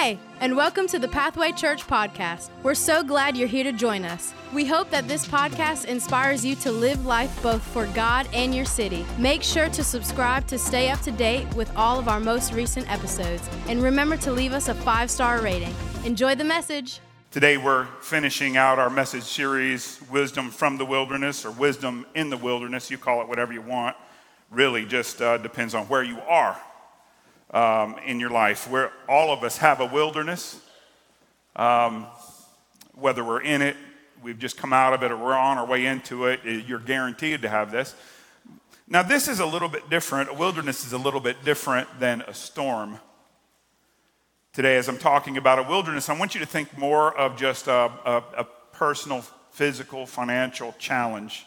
Hey, and welcome to the Pathway Church podcast. We're so glad you're here to join us. We hope that this podcast inspires you to live life both for God and your city. Make sure to subscribe to stay up to date with all of our most recent episodes. And remember to leave us a five star rating. Enjoy the message. Today, we're finishing out our message series, Wisdom from the Wilderness or Wisdom in the Wilderness. You call it whatever you want. Really, just uh, depends on where you are um, in your life. Where all of us have a wilderness, um, whether we're in it, we've just come out of it, or we're on our way into it, eh, you're guaranteed to have this. Now, this is a little bit different. A wilderness is a little bit different than a storm. Today, as I'm talking about a wilderness, I want you to think more of just a, a, a personal, physical, financial challenge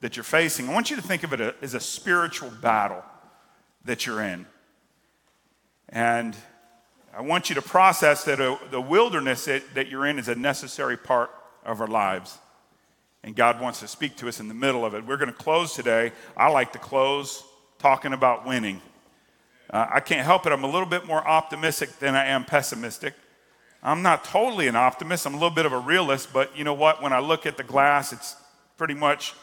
that you're facing. I want you to think of it as a spiritual battle that you're in. And I want you to process that a, the wilderness that, that you're in is a necessary part of our lives. And God wants to speak to us in the middle of it. We're going to close today. I like to close talking about winning. Uh, I can't help it. I'm a little bit more optimistic than I am pessimistic. I'm not totally an optimist. I'm a little bit of a realist, but you know what? When I look at the glass, it's pretty much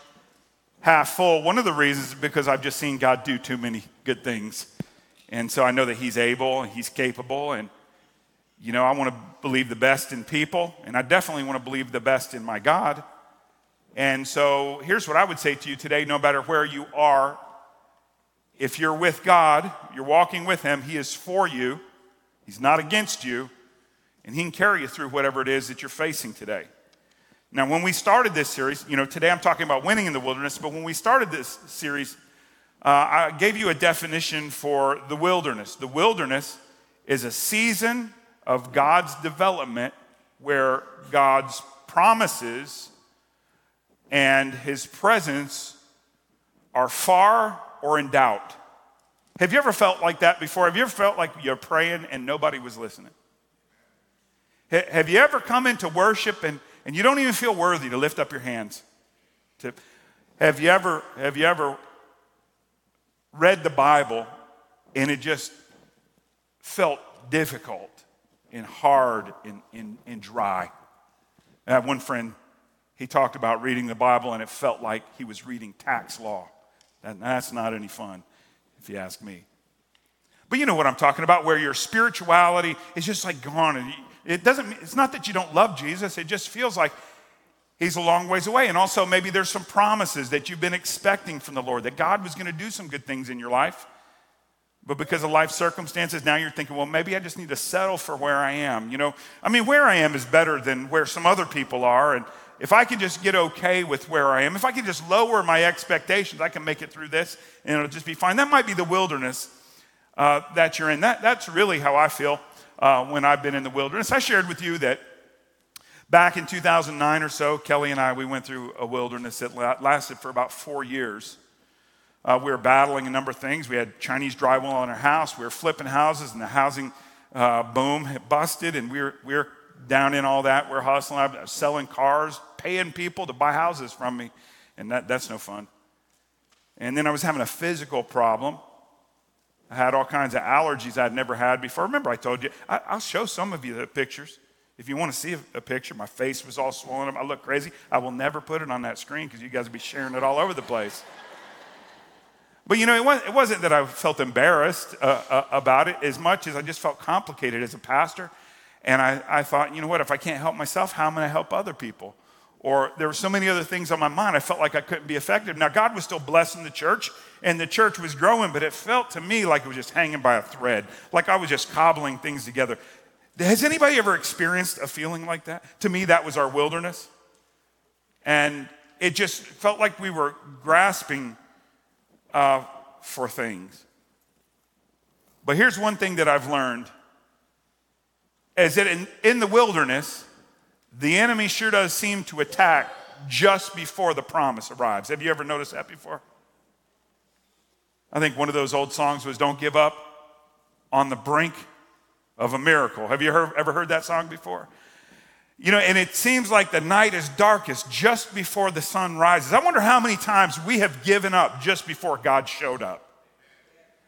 half full. One of the reasons is because I've just seen God do too many good things. And so I know that He's able and He's capable. And, you know, I want to believe the best in people, and I definitely want to believe the best in my God. And so here's what I would say to you today no matter where you are, if you're with God, you're walking with Him, He is for you, He's not against you, and He can carry you through whatever it is that you're facing today. Now, when we started this series, you know, today I'm talking about winning in the wilderness, but when we started this series, uh, I gave you a definition for the wilderness. The wilderness is a season of God's development where God's promises and his presence are far or in doubt. Have you ever felt like that before? Have you ever felt like you're praying and nobody was listening? Have you ever come into worship and, and you don't even feel worthy to lift up your hands? To, have, you ever, have you ever read the Bible and it just felt difficult and hard and, and, and dry. I have one friend, he talked about reading the Bible and it felt like he was reading tax law. And that's not any fun, if you ask me. But you know what I'm talking about, where your spirituality is just like gone. It doesn't, it's not that you don't love Jesus, it just feels like He's a long ways away. And also, maybe there's some promises that you've been expecting from the Lord that God was going to do some good things in your life. But because of life circumstances, now you're thinking, well, maybe I just need to settle for where I am. You know, I mean, where I am is better than where some other people are. And if I can just get okay with where I am, if I can just lower my expectations, I can make it through this and it'll just be fine. That might be the wilderness uh, that you're in. That, that's really how I feel uh, when I've been in the wilderness. I shared with you that Back in 2009 or so, Kelly and I, we went through a wilderness that lasted for about four years. Uh, we were battling a number of things. We had Chinese drywall in our house. We were flipping houses, and the housing uh, boom busted, and we were, we were down in all that. We are hustling. I was selling cars, paying people to buy houses from me, and that, that's no fun. And then I was having a physical problem. I had all kinds of allergies I'd never had before. Remember, I told you, I, will show some of you the pictures. If you want to see a, picture, my face was all swollen up. I look crazy. I will never put it on that screen because you guys will be sharing it all over the place. But you know, it, was, wasn't that I felt embarrassed uh, uh, about it as much as I just felt complicated as a pastor. And I, I thought, you know what, if I can't help myself, how am I going to help other people? Or there were so many other things on my mind, I felt like I couldn't be effective. Now, God was still blessing the church, and the church was growing, but it felt to me like it was just hanging by a thread, like I was just cobbling things together. Has anybody ever experienced a feeling like that? To me, that was our wilderness. And it just felt like we were grasping uh, for things. But here's one thing that I've learned is that in, in the wilderness, the enemy sure does seem to attack just before the promise arrives. Have you ever noticed that before? I think one of those old songs was Don't Give Up on the Brink of a miracle. Have you ever heard that song before? You know, and it seems like the night is darkest just before the sun rises. I wonder how many times we have given up just before God showed up.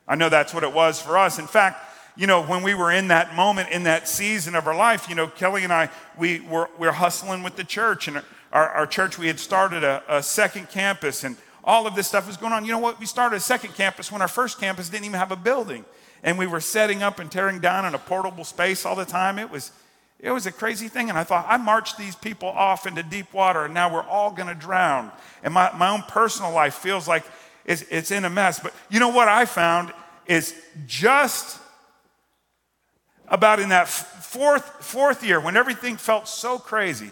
I know that's what it was for us. In fact, you know, when we were in that moment, in that season of our life, you know, Kelly and I, we were, we were hustling with the church. And our, our church, we had started a, a second campus, and all of this stuff was going on. You know what? We started a second campus when our first campus didn't even have a building. And we were setting up and tearing down in a portable space all the time. It was, it was a crazy thing. And I thought, I marched these people off into deep water, and now we're all going to drown. And my, my own personal life feels like it's, it's in a mess. But you know what I found is just about in that fourth, fourth year when everything felt so crazy,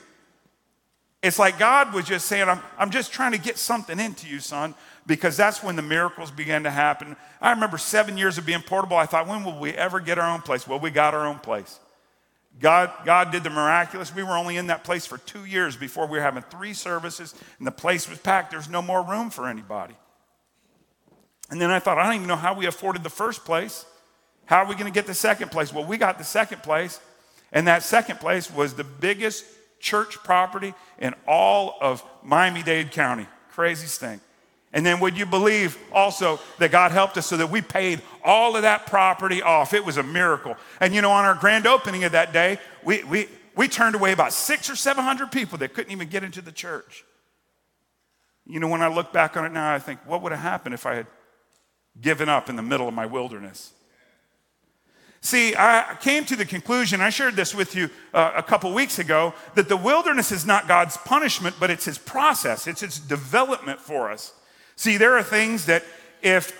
it's like God was just saying, I'm, I'm just trying to get something into you, son, because that's when the miracles began to happen. I remember seven years of being portable. I thought, when will we ever get our own place? Well, we got our own place. God, God did the miraculous. We were only in that place for two years before we were having three services, and the place was packed. There's no more room for anybody. And then I thought, I don't even know how we afforded the first place. How are we going to get the second place? Well, we got the second place, and that second place was the biggest church property in all of Miami Dade County. Crazy thing. And then would you believe also that God helped us so that we paid all of that property off? It was a miracle. And you know, on our grand opening of that day, we, we, we turned away about six or 700 people that couldn't even get into the church. You know, when I look back on it now, I think, what would have happened if I had given up in the middle of my wilderness? See, I came to the conclusion, I shared this with you uh, a couple weeks ago, that the wilderness is not God's punishment, but it's His process, it's His development for us. See, there are things that if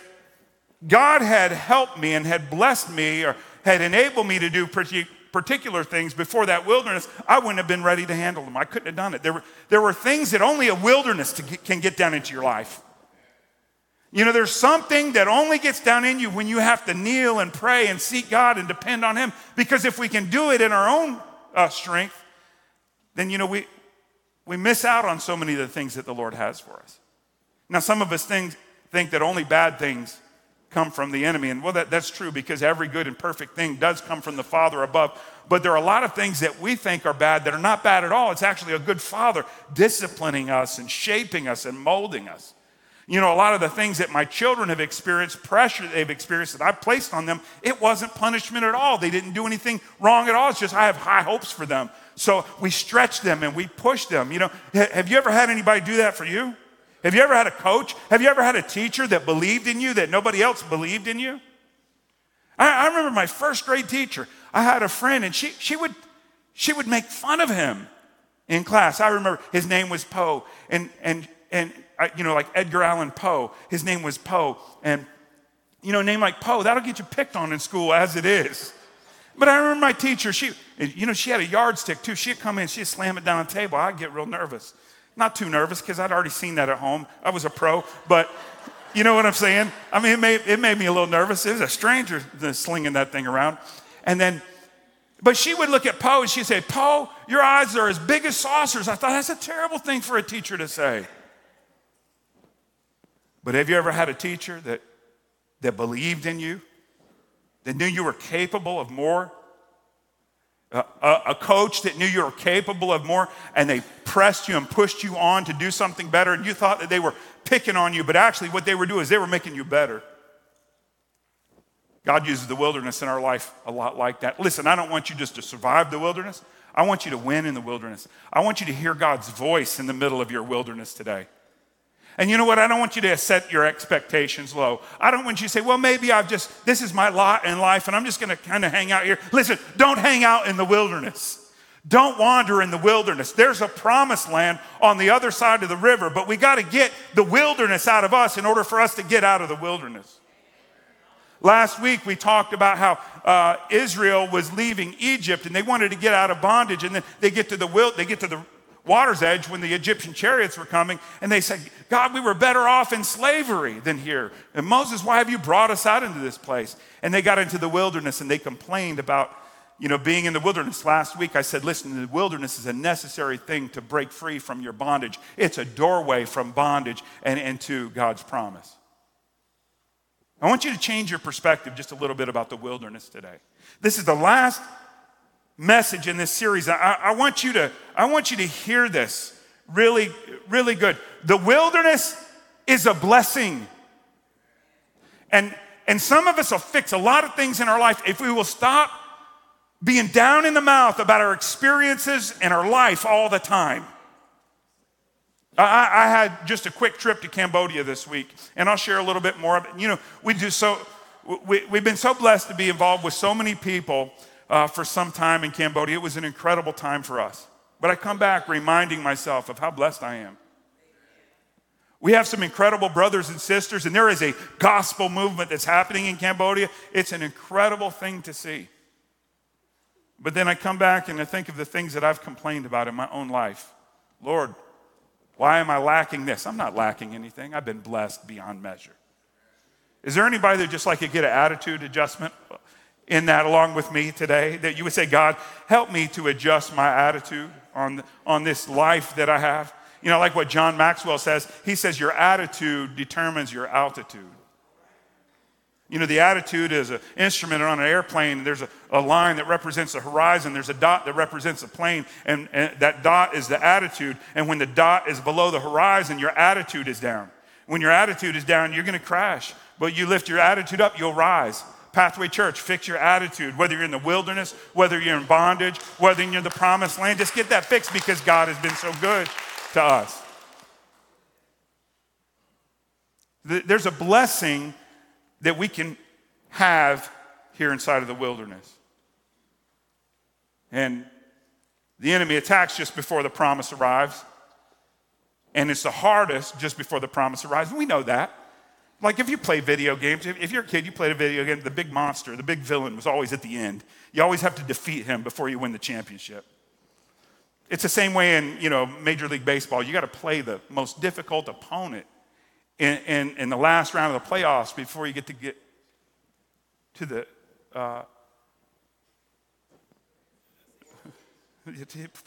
God had helped me and had blessed me or had enabled me to do particular things before that wilderness, I wouldn't have been ready to handle them. I couldn't have done it. There were, there were things that only a wilderness get, can get down into your life. You know, there's something that only gets down in you when you have to kneel and pray and seek God and depend on Him. Because if we can do it in our own uh, strength, then, you know, we, we miss out on so many of the things that the Lord has for us. Now, some of us think, think that only bad things come from the enemy. And well, that, that's true because every good and perfect thing does come from the Father above. But there are a lot of things that we think are bad that are not bad at all. It's actually a good Father disciplining us and shaping us and molding us. You know, a lot of the things that my children have experienced, pressure they've experienced that I've placed on them, it wasn't punishment at all. They didn't do anything wrong at all. It's just I have high hopes for them. So we stretch them and we push them. You know, have you ever had anybody do that for you? Have you ever had a coach? Have you ever had a teacher that believed in you that nobody else believed in you? I, I remember my first grade teacher. I had a friend and she, she, would, she would make fun of him in class. I remember his name was Poe. And, and, and uh, you know, like Edgar Allan Poe, his name was Poe. And, you know, a name like Poe, that'll get you picked on in school as it is. But I remember my teacher, she, you know, she had a yardstick too. She'd come in, she'd slam it down on the table. I'd get real nervous. Not too nervous because I'd already seen that at home. I was a pro, but you know what I'm saying? I mean, it made, it made me a little nervous. It was a stranger slinging that thing around. And then, but she would look at Poe and she'd say, Poe, your eyes are as big as saucers. I thought that's a terrible thing for a teacher to say. But have you ever had a teacher that, that believed in you, that knew you were capable of more a, a, coach that knew you were capable of more and they pressed you and pushed you on to do something better and you thought that they were picking on you, but actually what they were doing is they were making you better. God uses the wilderness in our life a lot like that. Listen, I don't want you just to survive the wilderness. I want you to win in the wilderness. I want you to hear God's voice in the middle of your wilderness today. And you know what? I don't want you to set your expectations low. I don't want you to say, well, maybe I've just, this is my lot in life and I'm just going to kind of hang out here. Listen, don't hang out in the wilderness. Don't wander in the wilderness. There's a promised land on the other side of the river, but we got to get the wilderness out of us in order for us to get out of the wilderness. Last week we talked about how uh, Israel was leaving Egypt and they wanted to get out of bondage, and then they get to the wil- they get to the water's edge when the Egyptian chariots were coming, and they said, God, we were better off in slavery than here. And Moses, why have you brought us out into this place? And they got into the wilderness and they complained about, you know, being in the wilderness. Last week I said, listen, the wilderness is a necessary thing to break free from your bondage. It's a doorway from bondage and into God's promise. I want you to change your perspective just a little bit about the wilderness today. This is the last message in this series. I, I, want you to, I want you to hear this really, really good. The wilderness is a blessing. And, And some of us will fix a lot of things in our life if we will stop being down in the mouth about our experiences and our life all the time. I, I, had just a quick trip to Cambodia this week, and I'll share a little bit more of it. You know, we do so, we, we've been so blessed to be involved with so many people uh, for some time in Cambodia. It was an incredible time for us. But I come back reminding myself of how blessed I am. We have some incredible brothers and sisters, and there is a gospel movement that's happening in Cambodia. It's an incredible thing to see. But then I come back and I think of the things that I've complained about in my own life. Lord, why am I lacking this? I'm not lacking anything. I've been blessed beyond measure. Is there anybody that just like to get an attitude adjustment in that along with me today? That you would say, God, help me to adjust my attitude on, on this life that I have? You know, like what John Maxwell says, he says, Your attitude determines your altitude. You know, the attitude is an instrument on an airplane. There's a, a line that represents the horizon. There's a dot that represents the plane. And, and that dot is the attitude. And when the dot is below the horizon, your attitude is down. When your attitude is down, you're going to crash. But you lift your attitude up, you'll rise. Pathway Church, fix your attitude. Whether you're in the wilderness, whether you're in bondage, whether you're in the promised land, just get that fixed because God has been so good to us. There's a blessing that we can have here inside of the wilderness. And the enemy attacks just before the promise arrives. And it's the hardest just before the promise arrives. We know that. Like if you play video games, if you're a kid, you played a video game, the big monster, the big villain was always at the end. You always have to defeat him before you win the championship. It's the same way in you know Major League Baseball. You got to play the most difficult opponent in, in, in, the last round of the playoffs before you get to get to the uh,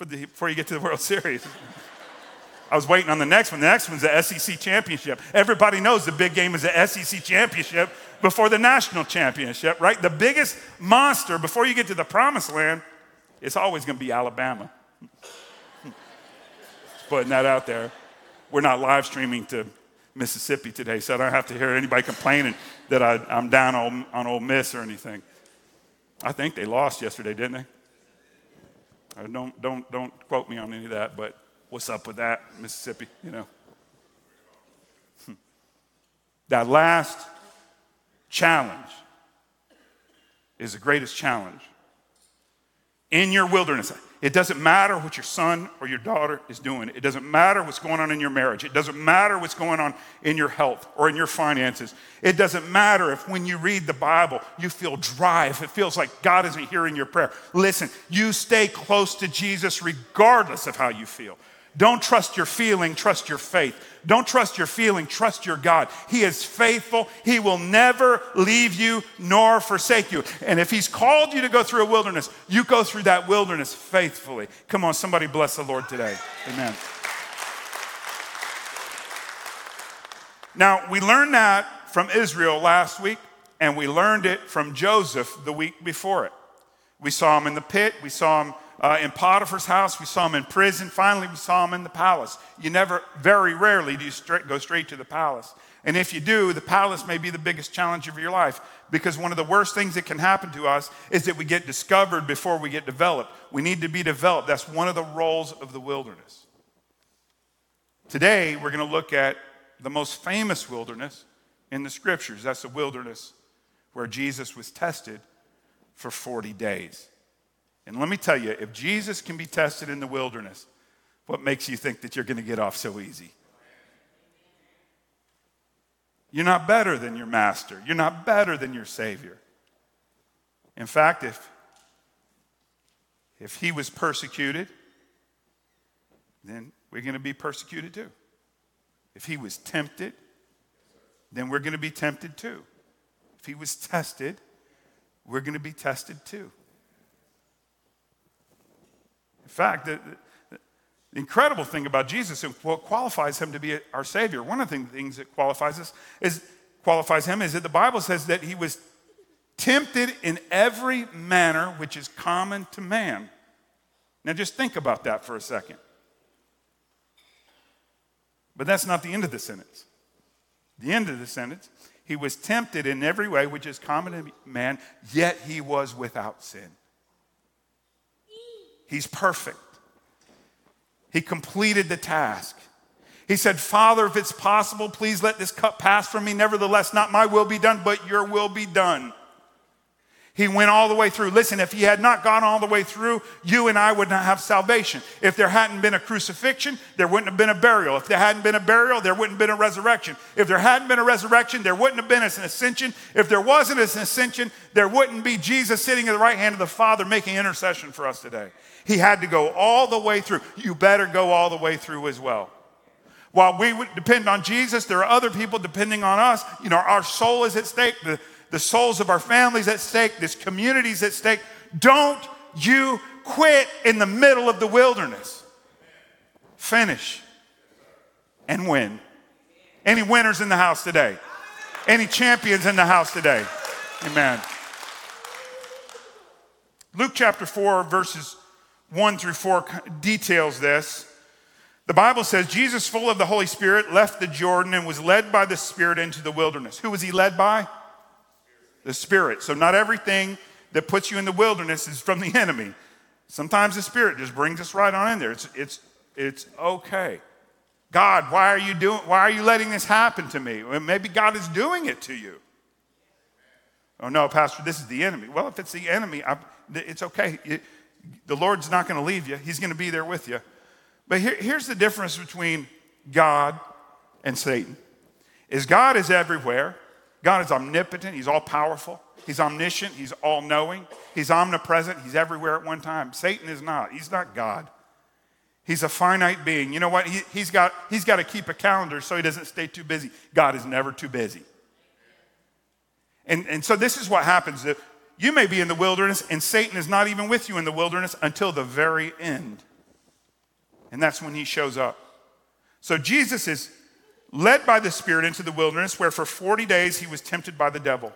before you get to the World Series. I was waiting on the next one. The next one's the SEC championship. Everybody knows the big game is the SEC championship before the national championship, right? The biggest monster before you get to the promised land, it's always going to be Alabama. Putting that out there. We're not live streaming to Mississippi today, so I don't have to hear anybody complaining that I, am down on, on Ole Miss or anything. I think they lost yesterday, didn't they? Uh, don't, don't, don't quote me on any of that, but what's up with that, Mississippi, you know? Hmm. That last challenge is the greatest challenge. In your wilderness, it doesn't matter what your son or your daughter is doing. It doesn't matter what's going on in your marriage. It doesn't matter what's going on in your health or in your finances. It doesn't matter if when you read the Bible you feel dry, if it feels like God isn't hearing your prayer. Listen, you stay close to Jesus regardless of how you feel. Don't trust your feeling, trust your faith. Don't trust your feeling, trust your God. He is faithful. He will never leave you nor forsake you. And if He's called you to go through a wilderness, you go through that wilderness faithfully. Come on, somebody bless the Lord today. Amen. Now, we learned that from Israel last week, and we learned it from Joseph the week before it. We saw him in the pit, we saw him uh, in Potiphar's house, we saw him in prison. Finally, we saw him in the palace. You never, very rarely, do you straight, go straight to the palace. And if you do, the palace may be the biggest challenge of your life because one of the worst things that can happen to us is that we get discovered before we get developed. We need to be developed. That's one of the roles of the wilderness. Today, we're going to look at the most famous wilderness in the scriptures. That's the wilderness where Jesus was tested for 40 days. And let me tell you, if Jesus can be tested in the wilderness, what makes you think that you're going to get off so easy? You're not better than your master. You're not better than your Savior. In fact, if, if he was persecuted, then we're going to be persecuted too. If he was tempted, then we're going to be tempted too. If he was tested, we're going to be tested too. In fact, the, the, incredible thing about Jesus and what qualifies him to be our Savior, one of the things that qualifies us is qualifies him is that the Bible says that he was tempted in every manner which is common to man. Now just think about that for a second. But that's not the end of the sentence. The end of the sentence, He was tempted in every way, which is common to man, yet he was without sin. He's perfect. He completed the task. He said, Father, if it's possible, please let this cup pass from me. Nevertheless, not my will be done, but your will be done. He went all the way through. Listen, if he had not gone all the way through, you and I would not have salvation. If there hadn't been a crucifixion, there wouldn't have been a burial. If there hadn't been a burial, there wouldn't have been a resurrection. If there hadn't been a resurrection, there wouldn't have been an ascension. If there wasn't an ascension, there wouldn't be Jesus sitting at the right hand of the Father making intercession for us today. He had to go all the way through. You better go all the way through as well. While we would depend on Jesus, there are other people depending on us. You know, our soul is at stake. The, the souls of our families at stake, this community's at stake. Don't you quit in the middle of the wilderness. Finish and win. Any winners in the house today? Any champions in the house today? Amen. Luke chapter 4, verses 1 through 4 details this. The Bible says Jesus, full of the Holy Spirit, left the Jordan and was led by the Spirit into the wilderness. Who was he led by? The Spirit. So, not everything that puts you in the wilderness is from the enemy. Sometimes the Spirit just brings us right on in there. It's, it's, it's okay. God, why are you doing, why are you letting this happen to me? Well, maybe God is doing it to you. Oh no, Pastor, this is the enemy. Well, if it's the enemy, I, it's okay. It, the Lord's not going to leave you. He's going to be there with you. But here, here's the difference between God and Satan. Is God is everywhere. God is omnipotent, He's all powerful, He's omniscient, He's all knowing, He's omnipresent, He's everywhere at one time. Satan is not, He's not God. He's a finite being. You know what? He, has got, he's got to keep a calendar so he doesn't stay too busy. God is never too busy. And, and so this is what happens. You may be in the wilderness, and Satan is not even with you in the wilderness until the very end. And that's when he shows up. So Jesus is led by the Spirit into the wilderness, where for 40 days he was tempted by the devil.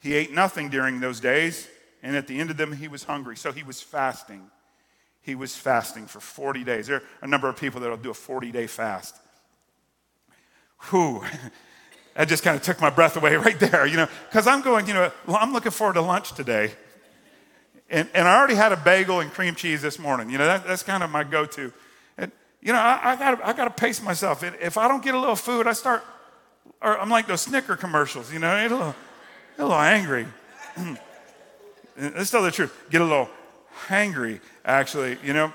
He ate nothing during those days, and at the end of them, he was hungry. So he was fasting. He was fasting for 40 days. There are a number of people that will do a 40 day fast. Whew. That just kind of took my breath away right there, you know, because I'm going, you know, I'm looking forward to lunch today. And, and I already had a bagel and cream cheese this morning. You know, that, that's kind of my go to. You know, I, I got I to pace myself. If I don't get a little food, I start, or I'm like those Snicker commercials, you know, I get a little, get a little angry. Let's tell the truth. Get a little hangry, actually, you know.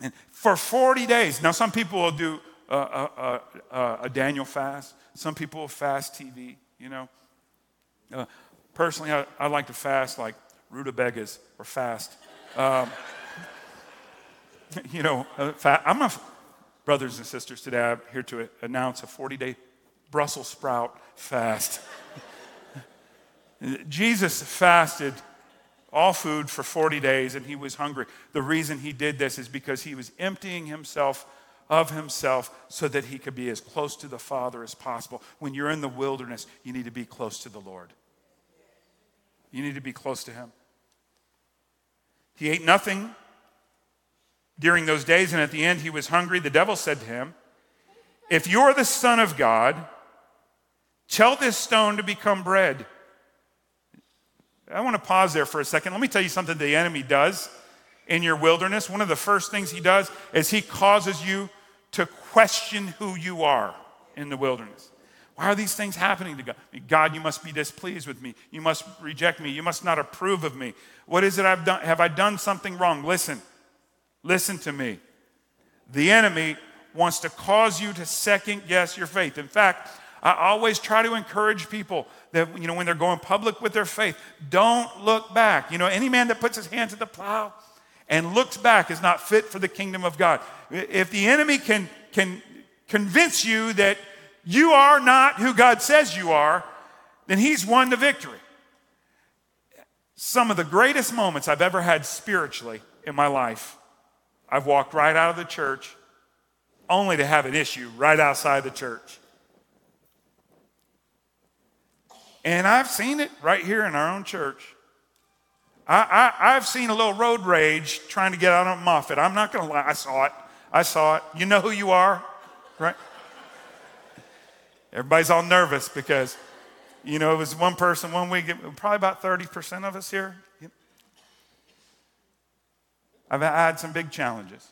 And for 40 days. Now, some people will do a, a, a, a Daniel fast. Some people will fast TV, you know. Uh, personally, I, I, like to fast like rutabagas or fast. Um, you know, uh, I'm a, brothers and sisters, today I'm here to announce a 40 day Brussels sprout fast. Jesus fasted all food for 40 days and he was hungry. The reason he did this is because he was emptying himself of himself so that he could be as close to the Father as possible. When you're in the wilderness, you need to be close to the Lord. You need to be close to him. He ate nothing during those days, and at the end he was hungry, the devil said to him, If you're the Son of God, tell this stone to become bread. I want to pause there for a second. Let me tell you something the enemy does in your wilderness. One of the first things he does is he causes you to question who you are in the wilderness. Why are these things happening to God? God, you must be displeased with me. You must reject me. You must not approve of me. What is it I've done? Have I done something wrong? Listen. Listen to me. The enemy wants to cause you to second guess your faith. In fact, I always try to encourage people that, you know, when they're going public with their faith, don't look back. You know, any man that puts his hand to the plow and looks back is not fit for the kingdom of God. If the enemy can, can convince you that you are not who God says you are, then he's won the victory. Some of the greatest moments I've ever had spiritually in my life I've walked right out of the church only to have an issue right outside the church. And I've seen it right here in our own church. I, have seen a little road rage trying to get out of Moffat. I'm not going to lie. I saw it. I saw it. You know who you are, right? Everybody's all nervous because, you know, it was one person one week, probably about 30% of us here. I've had some big challenges.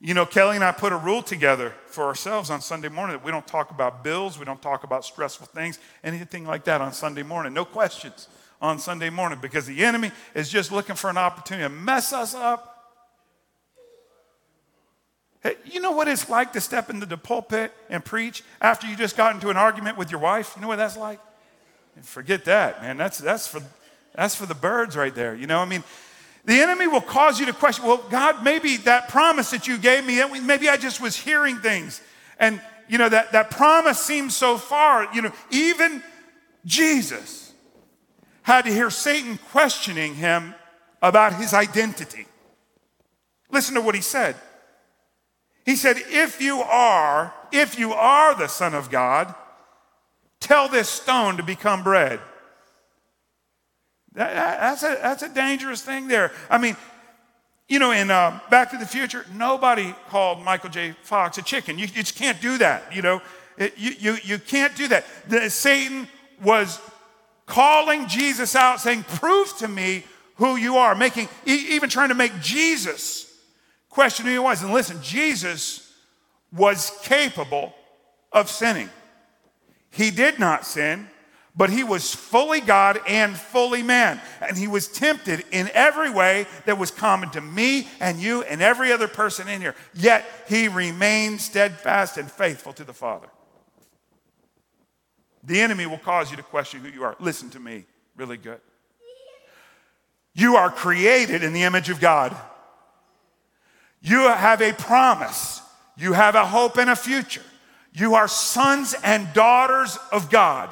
You know, Kelly and I put a rule together for ourselves on Sunday morning that we don't talk about bills, we don't talk about stressful things, anything like that on Sunday morning. No questions on Sunday morning because the enemy is just looking for an opportunity to mess us up. Hey, you know what it's like to step into the pulpit and preach after you just got into an argument with your wife? You know what that's like? Forget that, man. That's, that's, for, that's for the birds right there. You know, I mean, the enemy will cause you to question, well, God, maybe that promise that you gave me, maybe I just was hearing things. And, you know, that, that promise seems so far. You know, even Jesus had to hear Satan questioning him about his identity. Listen to what he said. He said, If you are, if you are the Son of God, tell this stone to become bread. That, that's, a, that's a dangerous thing there. I mean, you know, in uh, Back to the Future, nobody called Michael J. Fox a chicken. You, you just can't do that, you know. It, you, you, you can't do that. The, Satan was calling Jesus out, saying, Prove to me who you are, making, even trying to make Jesus question who he was. And listen, Jesus was capable of sinning. He did not sin, but he was fully God and fully man. And he was tempted in every way that was common to me and you and every other person in here. Yet he remained steadfast and faithful to the Father. The enemy will cause you to question who you are. Listen to me really good. You are created in the image of God. You have a promise. You have a hope and a future. You are sons and daughters of God.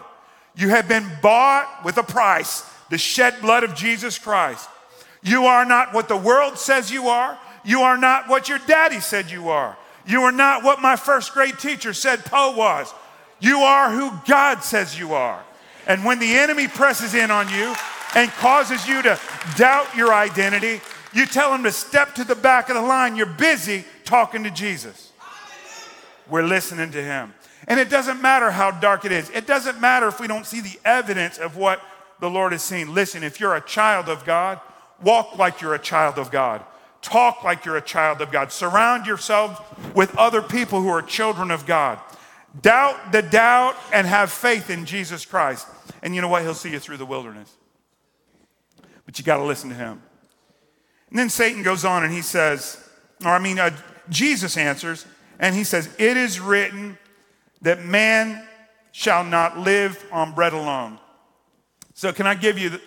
You have been bought with a price, the shed blood of Jesus Christ. You are not what the world says you are. You are not what your daddy said you are. You are not what my first grade teacher said Poe was. You are who God says you are. And when the enemy presses in on you and causes you to doubt your identity, you tell him to step to the back of the line. You're busy talking to Jesus. We're listening to him. And it doesn't matter how dark it is. It doesn't matter if we don't see the evidence of what the Lord is seeing. Listen, if you're a child of God, walk like you're a child of God. Talk like you're a child of God. Surround yourself with other people who are children of God. Doubt the doubt and have faith in Jesus Christ. And you know what? He'll see you through the wilderness. But you got to listen to him. And then Satan goes on and he says, or I mean, uh, Jesus answers, and he says, It is written, that man shall not live on bread alone. So, can I give you the,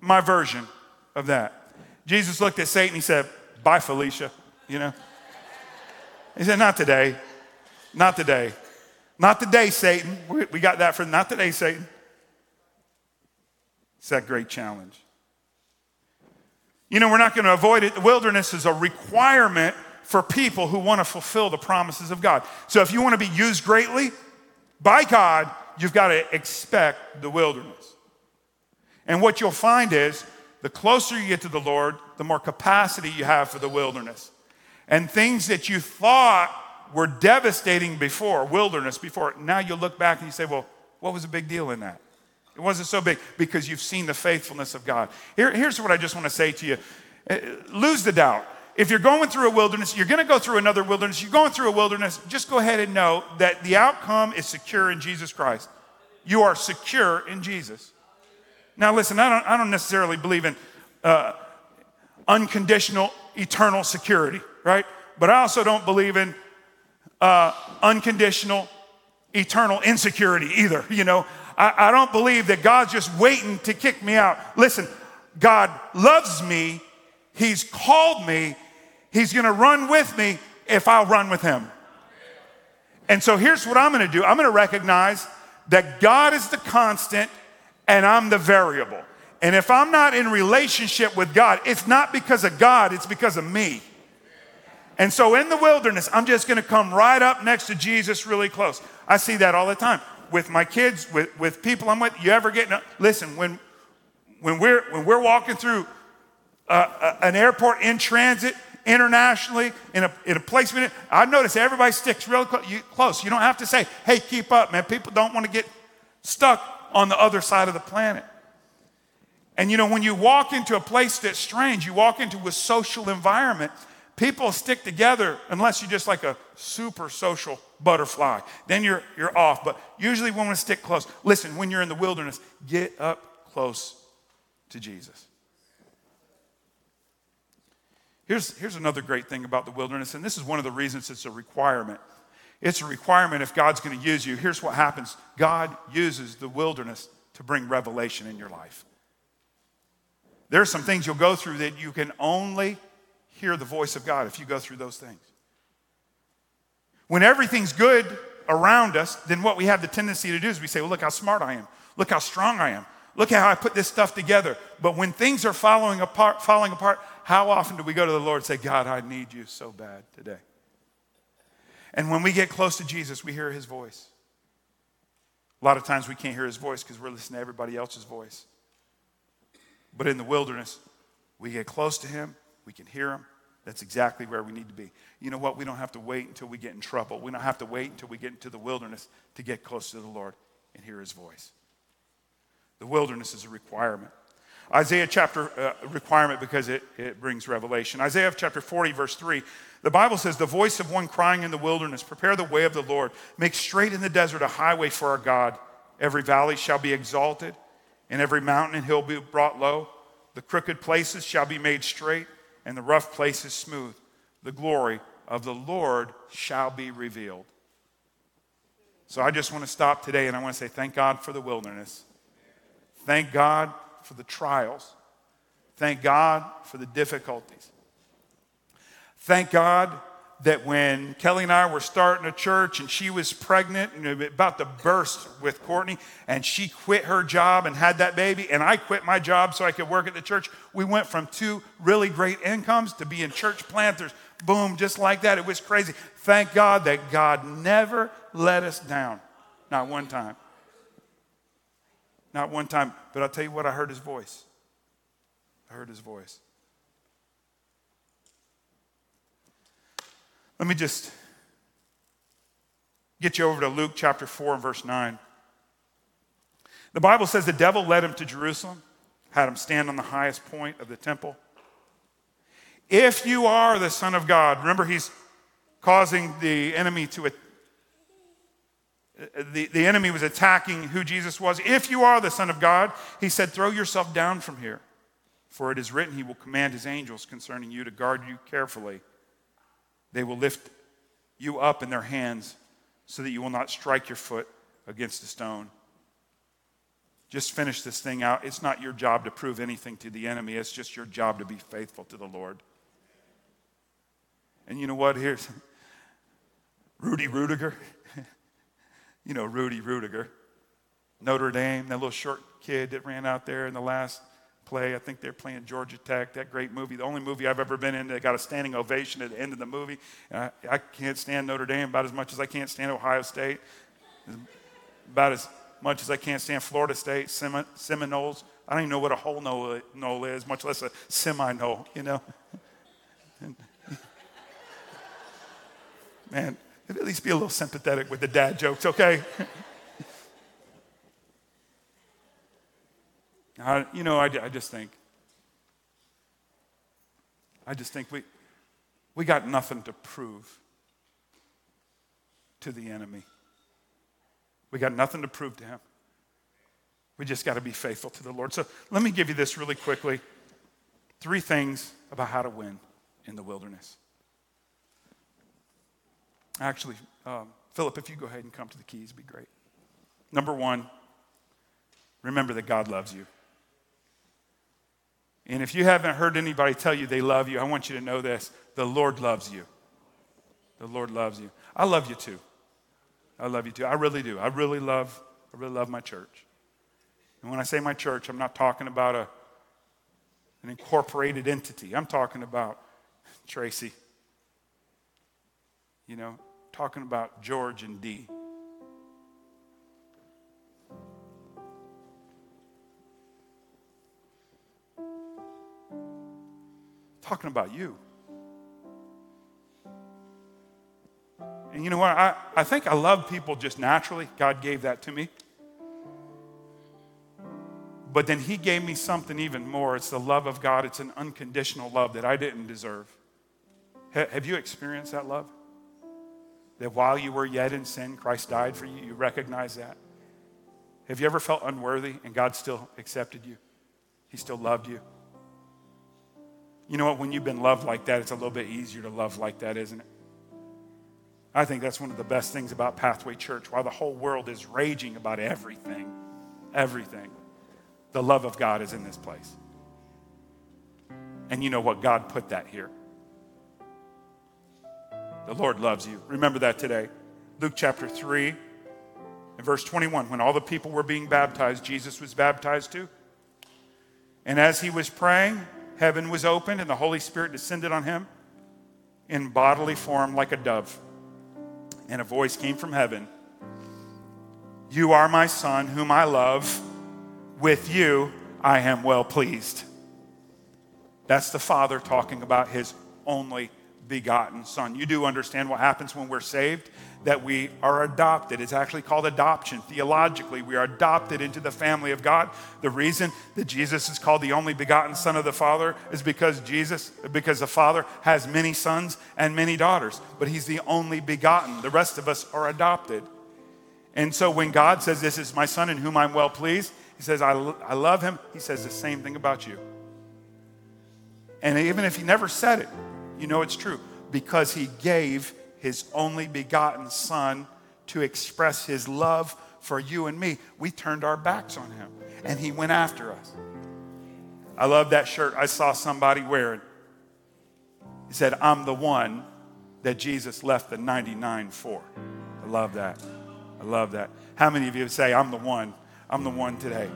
my version of that? Jesus looked at Satan, he said, Bye, Felicia, you know? He said, Not today. Not today. Not today, Satan. We got that from not today, Satan. It's that great challenge. You know, we're not going to avoid it. The wilderness is a requirement for people who want to fulfill the promises of God. So if you want to be used greatly by God, you've got to expect the wilderness. And what you'll find is the closer you get to the Lord, the more capacity you have for the wilderness. And things that you thought were devastating before, wilderness before, now you look back and you say, well, what was the big deal in that? It wasn't so big because you've seen the faithfulness of God. Here, here's what I just want to say to you uh, lose the doubt if you're going through a wilderness, you're going to go through another wilderness, you're going through a wilderness, just go ahead and know that the outcome is secure in Jesus Christ. You are secure in Jesus. Now, listen, I don't, I don't necessarily believe in uh, unconditional eternal security, right? But I also don't believe in uh, unconditional eternal insecurity either. You know, I, I don't believe that God's just waiting to kick me out. Listen, God loves me, He's called me, He's going to run with me if I'll run with him. And so here's what I'm going to do I'm going to recognize that God is the constant and I'm the variable. And if I'm not in relationship with God, it's not because of God, it's because of me. And so in the wilderness, I'm just to come right up next to Jesus really close. I see that all the time with my kids, with, with people I'm with. You ever get, listen, when, when, we're, when we're walking through an airport in transit internationally, in a, in a place, I notice everybody sticks real close. You, close. You don't have to say, hey, keep up, man. People don't want to get stuck on the other side of the planet. And you know, when you walk into a place that's strange, you walk into a social environment, people stick together unless you're just like a super social butterfly. Then you're, you're off. But usually, we want to stick close. Listen, when you're in the wilderness, get up close to Jesus. Here's, here's another great thing about the wilderness, and this is one of the reasons it's a requirement. It's a requirement if God's going to use you. Here's what happens God uses the wilderness to bring revelation in your life. There are some things you'll go through that you can only hear the voice of God if you go through those things. When everything's good around us, then what we have the tendency to do is we say, well, look how smart I am. Look how strong I am. Look how I put this stuff together. But when things are falling apart, falling apart, how often do we go to the Lord and say, God, I need you so bad today? And when we get close to Jesus, we hear his voice. A lot of times we can't hear his voice because we're listening to everybody else's voice. But in the wilderness, we get close to him, we can hear him. That's exactly where we need to be. You know what? We don't have to wait until we get in trouble. We don't have to wait until we get into the wilderness to get close to the Lord and hear his voice. The wilderness is a requirement. Isaiah chapter uh, requirement because it, it brings revelation. Isaiah chapter 40, verse 3, the Bible says, The voice of one crying in the wilderness, prepare the way of the Lord, make straight in the desert a highway for our God. Every valley shall be exalted, and every mountain and hill be brought low. The crooked places shall be made straight, and the rough places smooth. The glory of the Lord shall be revealed. So I just want to stop today and I want to say thank God for the wilderness. Thank God for the trials. Thank God for the difficulties. Thank God that when Kelly and I were starting a church and she was pregnant and about to burst with Courtney, and she quit her job and had that baby, and I quit my job so I could work at the church, we went from two really great incomes to being church planters. Boom, just like that. It was crazy. Thank God that God never let us down, not one time. Not one time. But I'll tell you what, I heard his voice. I heard his voice. Let me just get you over to Luke chapter 4 and verse 9. The Bible says the devil led him to Jerusalem, had him stand on the highest point of the temple. If you are the Son of God, remember he's causing the enemy to the, the enemy was attacking who Jesus was. If you are the Son of God, he said, throw yourself down from here. For it is written, He will command His angels concerning you to guard you carefully. They will lift you up in their hands so that you will not strike your foot against a stone. Just finish this thing out. It's not your job to prove anything to the enemy, it's just your job to be faithful to the Lord. And you know what? Here's Rudy Ruettiger. You know Rudy Ruettiger. Notre Dame, that little short kid that ran out there in the last play. I think they're playing Georgia Tech, that great movie. The only movie I've ever been in that got a standing ovation at the end of the movie. I, I, can't stand Notre Dame about as much as I can't stand Ohio State, about as much as I can't stand Florida State, Sem- Seminoles. I don't even know what a whole knoll is, much less a semi knoll, you know? Man, at least be a little sympathetic with the dad jokes, okay? I, you know, I, I just think, I just think we, we got nothing to prove to the enemy. We got nothing to prove to him. We just got to be faithful to the Lord. So let me give you this really quickly three things about how to win in the wilderness. Actually, um, Philip, if you go ahead and come to the keys, it'd be great. Number one, remember that God loves you. And if you haven't heard anybody tell you they love you, I want you to know this the Lord loves you. The Lord loves you. I love you too. I love you too. I really do. I really love, I really love my church. And when I say my church, I'm not talking about a, an incorporated entity. I'm talking about Tracy. You know, talking about George and Dee. Talking about you. And you know what? I, I think I love people just naturally. God gave that to me. But then He gave me something even more. It's the love of God, it's an unconditional love that I didn't deserve. Ha- have you experienced that love? That while you were yet in sin, Christ died for you? You recognize that? Have you ever felt unworthy and God still accepted you? He still loved you? You know what? When you've been loved like that, it's a little bit easier to love like that, isn't it? I think that's one of the best things about Pathway Church. While the whole world is raging about everything, everything, the love of God is in this place. And you know what? God put that here. The Lord loves you. Remember that today. Luke chapter 3 and verse 21. When all the people were being baptized, Jesus was baptized too. And as he was praying, heaven was opened and the Holy Spirit descended on him in bodily form like a dove. And a voice came from heaven You are my son, whom I love with you I am well pleased. That's the Father talking about his only begotten Son. You do understand what happens when we're saved? That we are adopted. It's actually called adoption. Theologically, we are adopted into the family of God. The reason that Jesus is called the only begotten Son of the Father is because Jesus, because the Father has many sons and many daughters, but He's the only begotten. The rest of us are adopted. And so when God says, This is my Son in whom I'm well pleased, he says, I, I love him. He says the same thing about you. And even if he never said it, you know it's true because he gave his only begotten son to express his love for you and me. We turned our backs on him and he went after us. I love that shirt I saw somebody wearing. He said, I'm the one that Jesus left the 99 for. I love that. I love that. How many of you say, I'm the one I'm the one today.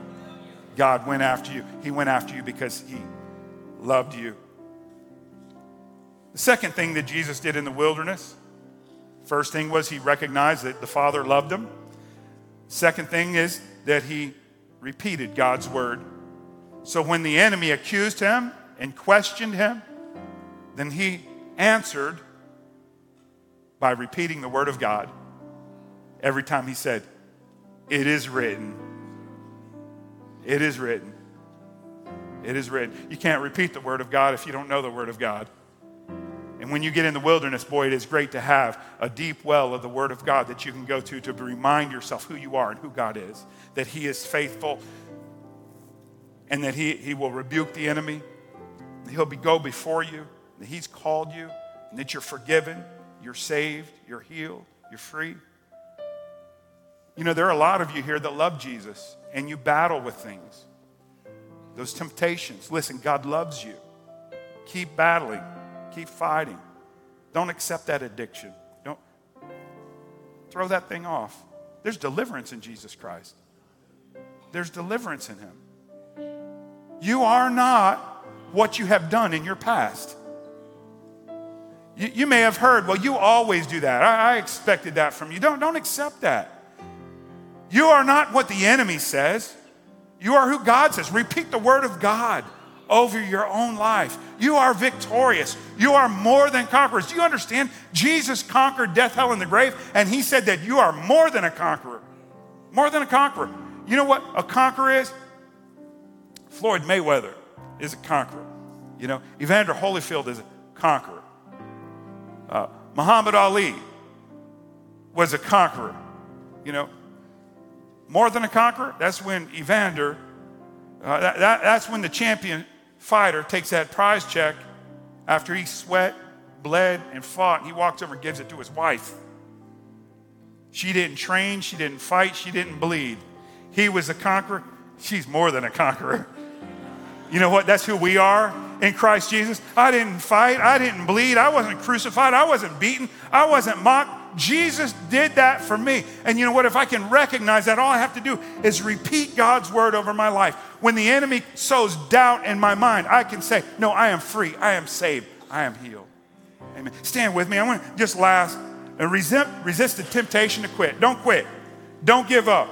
God went after you. He went after you because He loved you. The second thing that Jesus did in the wilderness, first thing was He recognized that the Father loved Him. Second thing is that He repeated God's word. So when the enemy accused Him and questioned Him, then He answered by repeating the word of God every time He said, It is written. It is written. It is written. You can't repeat the Word of God if you don't know the Word of God. And when you get in the wilderness, boy, it is great to have a deep well of the Word of God that you can go to to remind yourself who you are and who God is, that He is faithful, and that He, he will rebuke the enemy, He'll be, go before you, that He's called you, and that you're forgiven, you're saved, you're healed, you're free. You know, there are a lot of you here that love Jesus and you battle with things, those temptations. Listen, God loves you. Keep battling, keep fighting. Don't accept that addiction. Don't throw that thing off. There's deliverance in Jesus Christ, there's deliverance in Him. You are not what you have done in your past. You, you may have heard, well, you always do that. I, I expected that from you. Don't, don't accept that. You are not what the enemy says. You are who God says. Repeat the word of God over your own life. You are victorious. You are more than conquerors. Do you understand? Jesus conquered death, hell, and the grave, and he said that you are more than a conqueror. More than a conqueror. You know what a conqueror is? Floyd Mayweather is a conqueror. You know, Evander Holyfield is a conqueror. Uh, Muhammad Ali was a conqueror. You know, more than a conqueror, that's when Evander, uh, that, that, that's when the champion fighter takes that prize check after he sweat, bled, and fought. He walks over and gives it to his wife. She didn't train, she didn't fight, she didn't bleed. He was a conqueror. She's more than a conqueror. You know what? That's who we are in Christ Jesus. I didn't fight, I didn't bleed, I wasn't crucified, I wasn't beaten, I wasn't mocked. Jesus did that for me. And you know what? If I can recognize that, all I have to do is repeat God's word over my life. When the enemy sows doubt in my mind, I can say, No, I am free. I am saved. I am healed. Amen. Stand with me. I want to just last uh, and resist, resist the temptation to quit. Don't quit. Don't give up.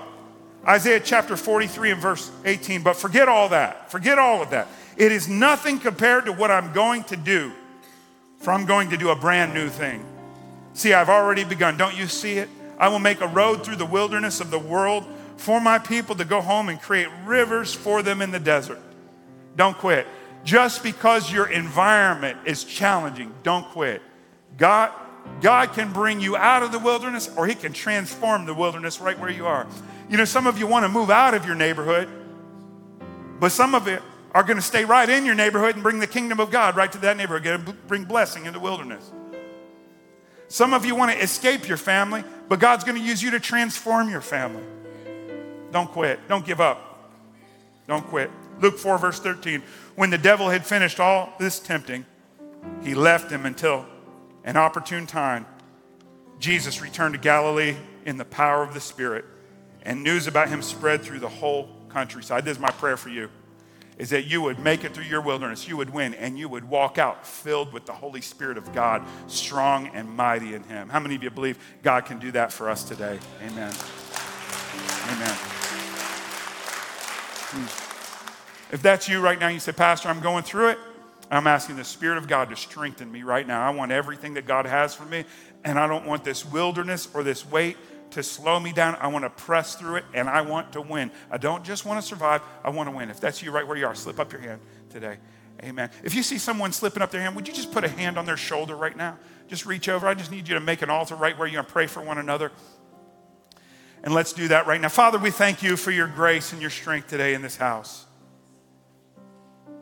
Isaiah chapter 43 and verse 18. But forget all that. Forget all of that. It is nothing compared to what I'm going to do, for I'm going to do a brand new thing. See, I've already begun. Don't you see it? I will make a road through the wilderness of the world for my people to go home and create rivers for them in the desert. Don't quit. Just because your environment is challenging, don't quit. God, God can bring you out of the wilderness or He can transform the wilderness right where you are. You know, some of you want to move out of your neighborhood, but some of it are going to stay right in your neighborhood and bring the kingdom of God right to that neighborhood, and bring blessing in the wilderness. Some of you want to escape your family, but God's going to use you to transform your family. Don't quit. Don't give up. Don't quit. Luke 4, verse 13. When the devil had finished all this tempting, he left him until an opportune time. Jesus returned to Galilee in the power of the Spirit, and news about him spread through the whole countryside. This is my prayer for you is that you would make it through your wilderness, you would win, and you would walk out filled with the Holy Spirit of God, strong and mighty in Him. How many of you believe God can do that for us today? Amen. Amen. Hmm. If that's you right now, you say, Pastor, I'm going through it. I'm asking the Spirit of God to strengthen me right now. I want everything that God has for me, and I don't want this wilderness or this weight to slow me down. I want to press through it, and I want to win. I don't just want to survive, I want to win. If that's you right where you are, slip up your hand today. Amen. If you see someone slipping up their hand, would you just put a hand on their shoulder right now? Just reach over. I just need you to make an altar right where you're going to pray for one another. And let's do that right now. Father, we thank you for your grace and your strength today in this house.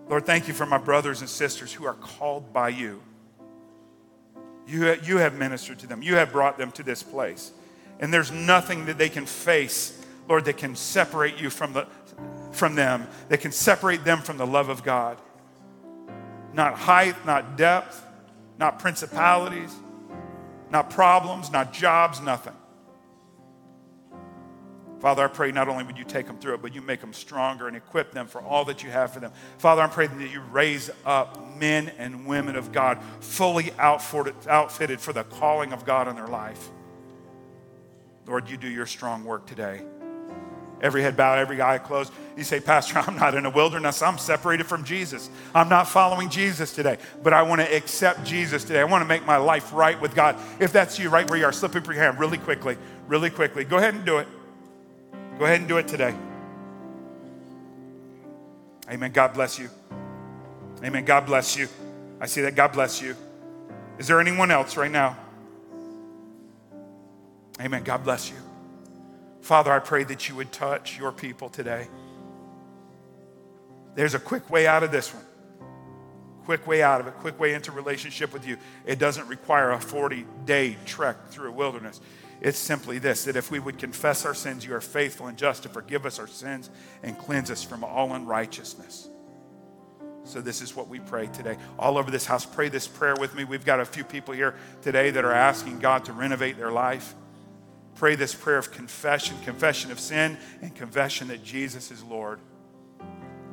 Lord, thank you for my brothers and sisters who are called by you. You, you have ministered to them, you have brought them to this place. And there's nothing that they can face, Lord, that can separate you from, the, from them, that can separate them from the love of God. Not height, not depth, not principalities, not problems, not jobs, nothing. Father, I pray not only would you take them through it, but you make them stronger and equip them for all that you have for them. Father, I'm praying that you raise up men and women of God fully outfitted for the calling of God in their life. Lord, you do your strong work today. Every head bowed, every eye closed. You say, Pastor, I'm not in a wilderness. I'm separated from Jesus. I'm not following Jesus today, but I want to accept Jesus today. I want to make my life right with God. If that's you, right where you are, slip up your hand really quickly, really quickly. Go ahead and do it. Go ahead and do it today. Amen. God bless you. Amen. God bless you. I see that. God bless you. Is there anyone else right now? Amen. God bless you. Father, I pray that you would touch your people today. There's a quick way out of this one. Quick way out of it, quick way into relationship with you. It doesn't require a 40 day trek through a wilderness. It's simply this that if we would confess our sins, you are faithful and just to forgive us our sins and cleanse us from all unrighteousness. So, this is what we pray today. All over this house, pray this prayer with me. We've got a few people here today that are asking God to renovate their life. Pray this prayer of confession, confession of sin, and confession that Jesus is Lord.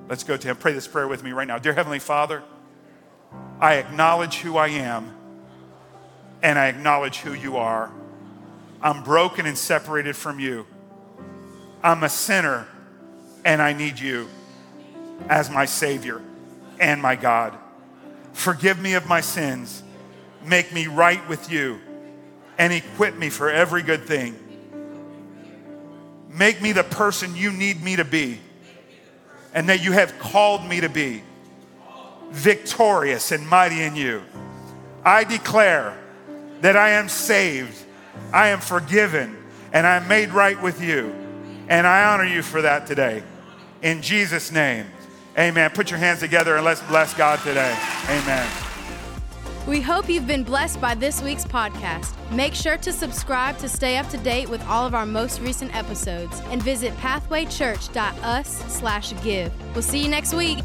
Let's go to Him. Pray this prayer with me right now. Dear Heavenly Father, I acknowledge who I am and I acknowledge who you are. I'm broken and separated from you. I'm a sinner and I need you as my Savior and my God. Forgive me of my sins. Make me right with you and equip me for every good thing. Make me the person you need me to be and that you have called me to be victorious and mighty in you. I declare that I am saved I am forgiven and I'm made right with you. And I honor you for that today. In Jesus' name, amen. Put your hands together and let's bless God today. Amen. We hope you've been blessed by this week's podcast. Make sure to subscribe to stay up to date with all of our most recent episodes and visit pathwaychurch.us slash give. We'll see you next week.